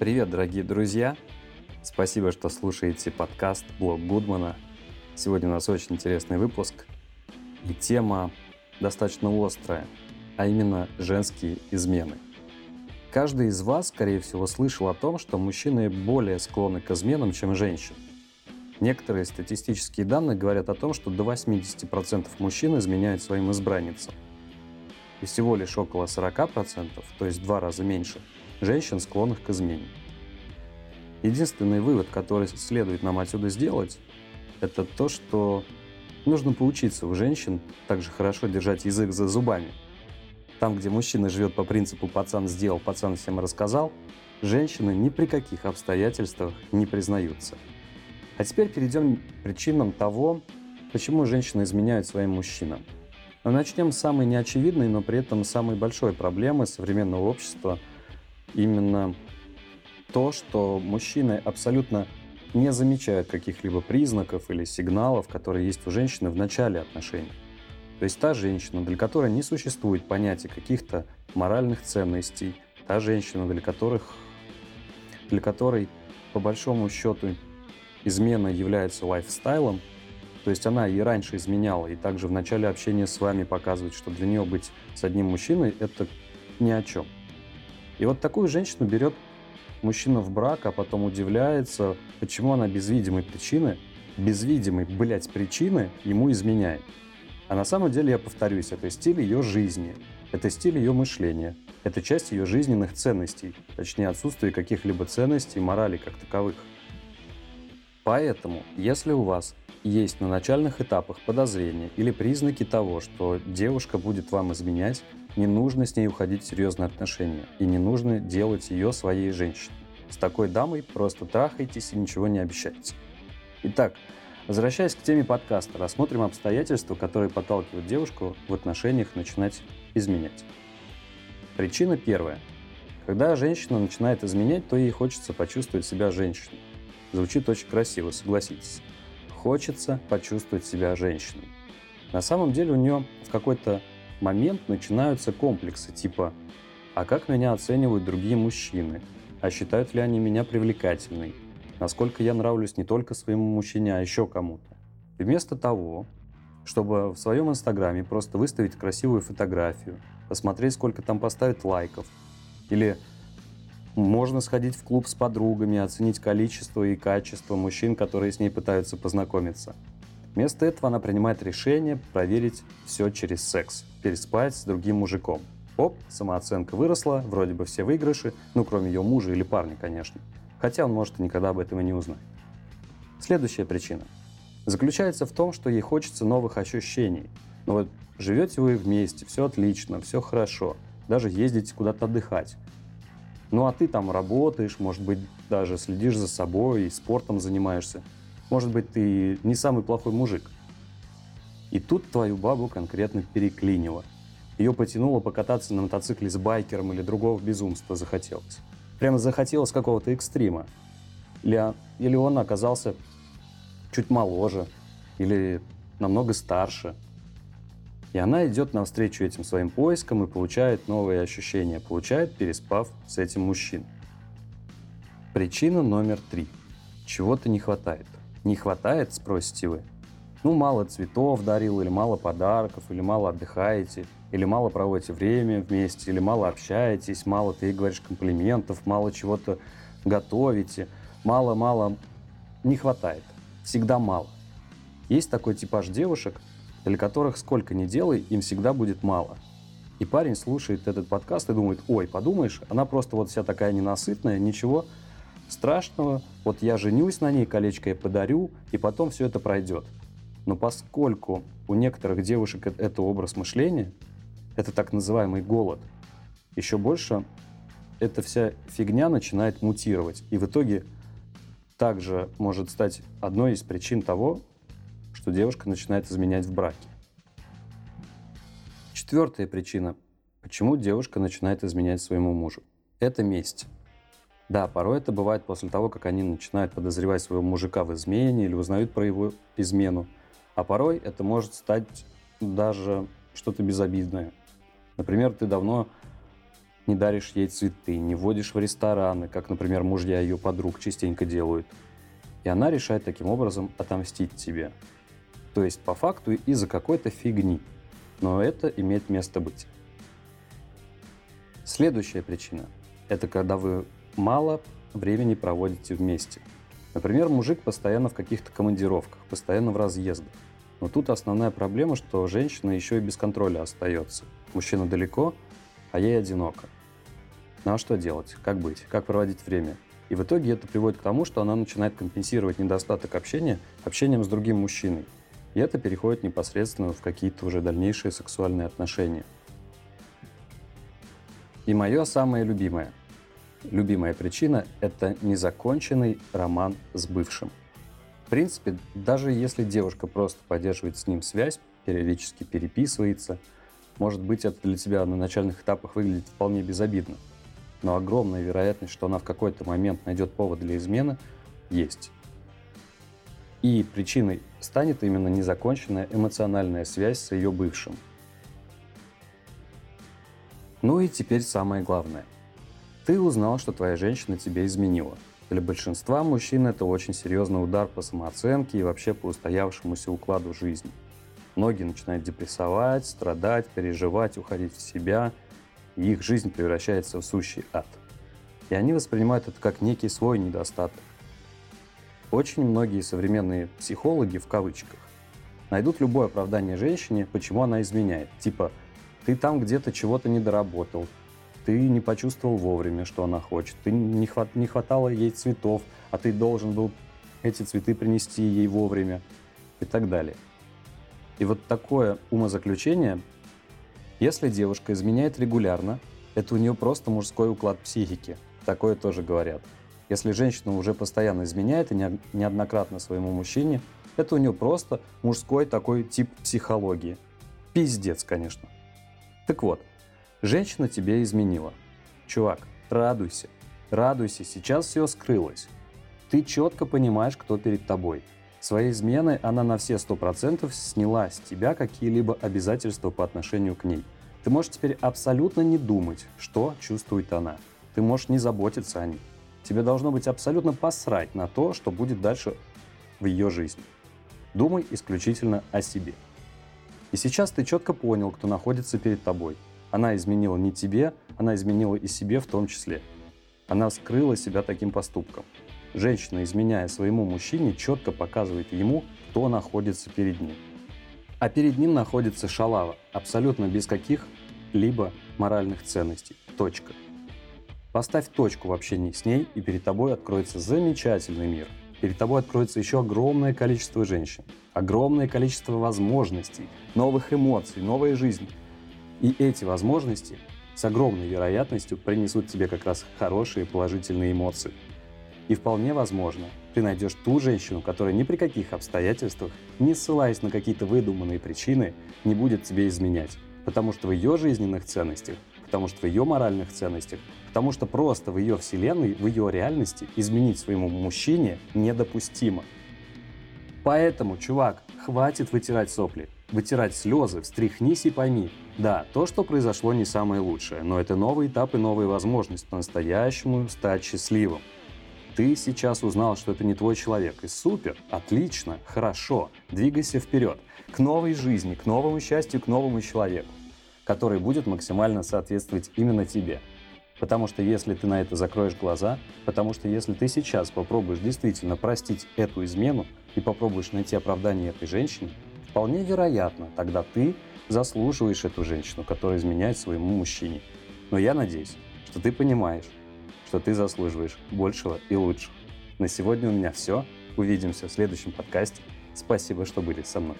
Привет, дорогие друзья! Спасибо, что слушаете подкаст «Блог Гудмана». Сегодня у нас очень интересный выпуск, и тема достаточно острая, а именно женские измены. Каждый из вас, скорее всего, слышал о том, что мужчины более склонны к изменам, чем женщины. Некоторые статистические данные говорят о том, что до 80% мужчин изменяют своим избранницам. И всего лишь около 40%, то есть в два раза меньше, женщин, склонных к измене. Единственный вывод, который следует нам отсюда сделать, это то, что нужно поучиться у женщин также хорошо держать язык за зубами. Там, где мужчина живет по принципу «пацан сделал, пацан всем рассказал», женщины ни при каких обстоятельствах не признаются. А теперь перейдем к причинам того, почему женщины изменяют своим мужчинам. Но начнем с самой неочевидной, но при этом самой большой проблемы современного общества – именно то, что мужчины абсолютно не замечают каких-либо признаков или сигналов, которые есть у женщины в начале отношений. То есть та женщина, для которой не существует понятия каких-то моральных ценностей, та женщина, для которых, для которой по большому счету измена является лайфстайлом, то есть она и раньше изменяла, и также в начале общения с вами показывает, что для нее быть с одним мужчиной – это ни о чем. И вот такую женщину берет мужчина в брак, а потом удивляется, почему она без видимой причины, без видимой, блядь, причины ему изменяет. А на самом деле, я повторюсь, это стиль ее жизни, это стиль ее мышления, это часть ее жизненных ценностей, точнее отсутствие каких-либо ценностей морали как таковых. Поэтому, если у вас есть на начальных этапах подозрения или признаки того, что девушка будет вам изменять, не нужно с ней уходить в серьезные отношения и не нужно делать ее своей женщиной. С такой дамой просто трахайтесь и ничего не обещайте. Итак, возвращаясь к теме подкаста, рассмотрим обстоятельства, которые подталкивают девушку в отношениях начинать изменять. Причина первая. Когда женщина начинает изменять, то ей хочется почувствовать себя женщиной. Звучит очень красиво, согласитесь. Хочется почувствовать себя женщиной. На самом деле у нее в какой-то момент начинаются комплексы типа «А как меня оценивают другие мужчины? А считают ли они меня привлекательной? Насколько я нравлюсь не только своему мужчине, а еще кому-то?» Вместо того, чтобы в своем инстаграме просто выставить красивую фотографию, посмотреть, сколько там поставят лайков, или можно сходить в клуб с подругами, оценить количество и качество мужчин, которые с ней пытаются познакомиться – Вместо этого она принимает решение проверить все через секс, переспать с другим мужиком. Оп, самооценка выросла, вроде бы все выигрыши, ну кроме ее мужа или парня, конечно. Хотя он может никогда об этом и не узнать. Следующая причина заключается в том, что ей хочется новых ощущений. Ну вот живете вы вместе, все отлично, все хорошо, даже ездите куда-то отдыхать. Ну а ты там работаешь, может быть, даже следишь за собой и спортом занимаешься. Может быть, ты не самый плохой мужик. И тут твою бабу конкретно переклинило. Ее потянуло покататься на мотоцикле с байкером или другого безумства захотелось. Прямо захотелось какого-то экстрима. Или, или он оказался чуть моложе, или намного старше. И она идет навстречу этим своим поискам и получает новые ощущения, получает, переспав с этим мужчиной. Причина номер три. Чего-то не хватает не хватает, спросите вы? Ну, мало цветов дарил, или мало подарков, или мало отдыхаете, или мало проводите время вместе, или мало общаетесь, мало ты говоришь комплиментов, мало чего-то готовите, мало-мало не хватает. Всегда мало. Есть такой типаж девушек, для которых сколько ни делай, им всегда будет мало. И парень слушает этот подкаст и думает, ой, подумаешь, она просто вот вся такая ненасытная, ничего, страшного, вот я женюсь на ней, колечко я подарю, и потом все это пройдет. Но поскольку у некоторых девушек это образ мышления, это так называемый голод, еще больше эта вся фигня начинает мутировать. И в итоге также может стать одной из причин того, что девушка начинает изменять в браке. Четвертая причина, почему девушка начинает изменять своему мужу. Это месть. Да, порой это бывает после того, как они начинают подозревать своего мужика в измене или узнают про его измену. А порой это может стать даже что-то безобидное. Например, ты давно не даришь ей цветы, не водишь в рестораны, как, например, мужья ее подруг частенько делают. И она решает таким образом отомстить тебе. То есть, по факту, из-за какой-то фигни. Но это имеет место быть. Следующая причина – это когда вы мало времени проводите вместе. Например, мужик постоянно в каких-то командировках, постоянно в разъездах. Но тут основная проблема, что женщина еще и без контроля остается. Мужчина далеко, а ей одиноко. Ну а что делать? Как быть? Как проводить время? И в итоге это приводит к тому, что она начинает компенсировать недостаток общения общением с другим мужчиной. И это переходит непосредственно в какие-то уже дальнейшие сексуальные отношения. И мое самое любимое. Любимая причина – это незаконченный роман с бывшим. В принципе, даже если девушка просто поддерживает с ним связь, периодически переписывается, может быть, это для тебя на начальных этапах выглядит вполне безобидно – но огромная вероятность, что она в какой-то момент найдет повод для измены, есть. И причиной станет именно незаконченная эмоциональная связь с ее бывшим. Ну и теперь самое главное. Ты узнал, что твоя женщина тебе изменила. Для большинства мужчин это очень серьезный удар по самооценке и вообще по устоявшемуся укладу жизни. Многие начинают депрессовать, страдать, переживать, уходить в себя – и их жизнь превращается в сущий ад. И они воспринимают это как некий свой недостаток. Очень многие современные психологи, в кавычках, найдут любое оправдание женщине, почему она изменяет. Типа, ты там где-то чего-то не доработал, ты не почувствовал вовремя, что она хочет, ты не, хват, не хватало ей цветов, а ты должен был эти цветы принести ей вовремя и так далее. И вот такое умозаключение если девушка изменяет регулярно, это у нее просто мужской уклад психики. Такое тоже говорят. Если женщина уже постоянно изменяет и неоднократно своему мужчине, это у нее просто мужской такой тип психологии. Пиздец, конечно. Так вот, женщина тебе изменила. Чувак, радуйся. Радуйся, сейчас все скрылось. Ты четко понимаешь, кто перед тобой. Своей изменой она на все сто процентов сняла с тебя какие-либо обязательства по отношению к ней. Ты можешь теперь абсолютно не думать, что чувствует она. Ты можешь не заботиться о ней. Тебе должно быть абсолютно посрать на то, что будет дальше в ее жизни. Думай исключительно о себе. И сейчас ты четко понял, кто находится перед тобой. Она изменила не тебе, она изменила и себе в том числе. Она скрыла себя таким поступком. Женщина, изменяя своему мужчине, четко показывает ему, кто находится перед ним. А перед ним находится шалава, абсолютно без каких-либо моральных ценностей. Точка. Поставь точку в общении с ней, и перед тобой откроется замечательный мир. Перед тобой откроется еще огромное количество женщин, огромное количество возможностей, новых эмоций, новой жизни. И эти возможности с огромной вероятностью принесут тебе как раз хорошие положительные эмоции. И вполне возможно, ты найдешь ту женщину, которая ни при каких обстоятельствах, не ссылаясь на какие-то выдуманные причины, не будет тебе изменять. Потому что в ее жизненных ценностях, потому что в ее моральных ценностях, потому что просто в ее вселенной, в ее реальности изменить своему мужчине недопустимо. Поэтому, чувак, хватит вытирать сопли, вытирать слезы, встряхнись и пойми. Да, то, что произошло, не самое лучшее, но это новый этап и новая возможность по-настоящему стать счастливым. Ты сейчас узнал, что это не твой человек. И супер, отлично, хорошо. Двигайся вперед. К новой жизни, к новому счастью, к новому человеку, который будет максимально соответствовать именно тебе. Потому что если ты на это закроешь глаза, потому что если ты сейчас попробуешь действительно простить эту измену и попробуешь найти оправдание этой женщине, вполне вероятно, тогда ты заслуживаешь эту женщину, которая изменяет своему мужчине. Но я надеюсь, что ты понимаешь, что ты заслуживаешь большего и лучшего. На сегодня у меня все. Увидимся в следующем подкасте. Спасибо, что были со мной.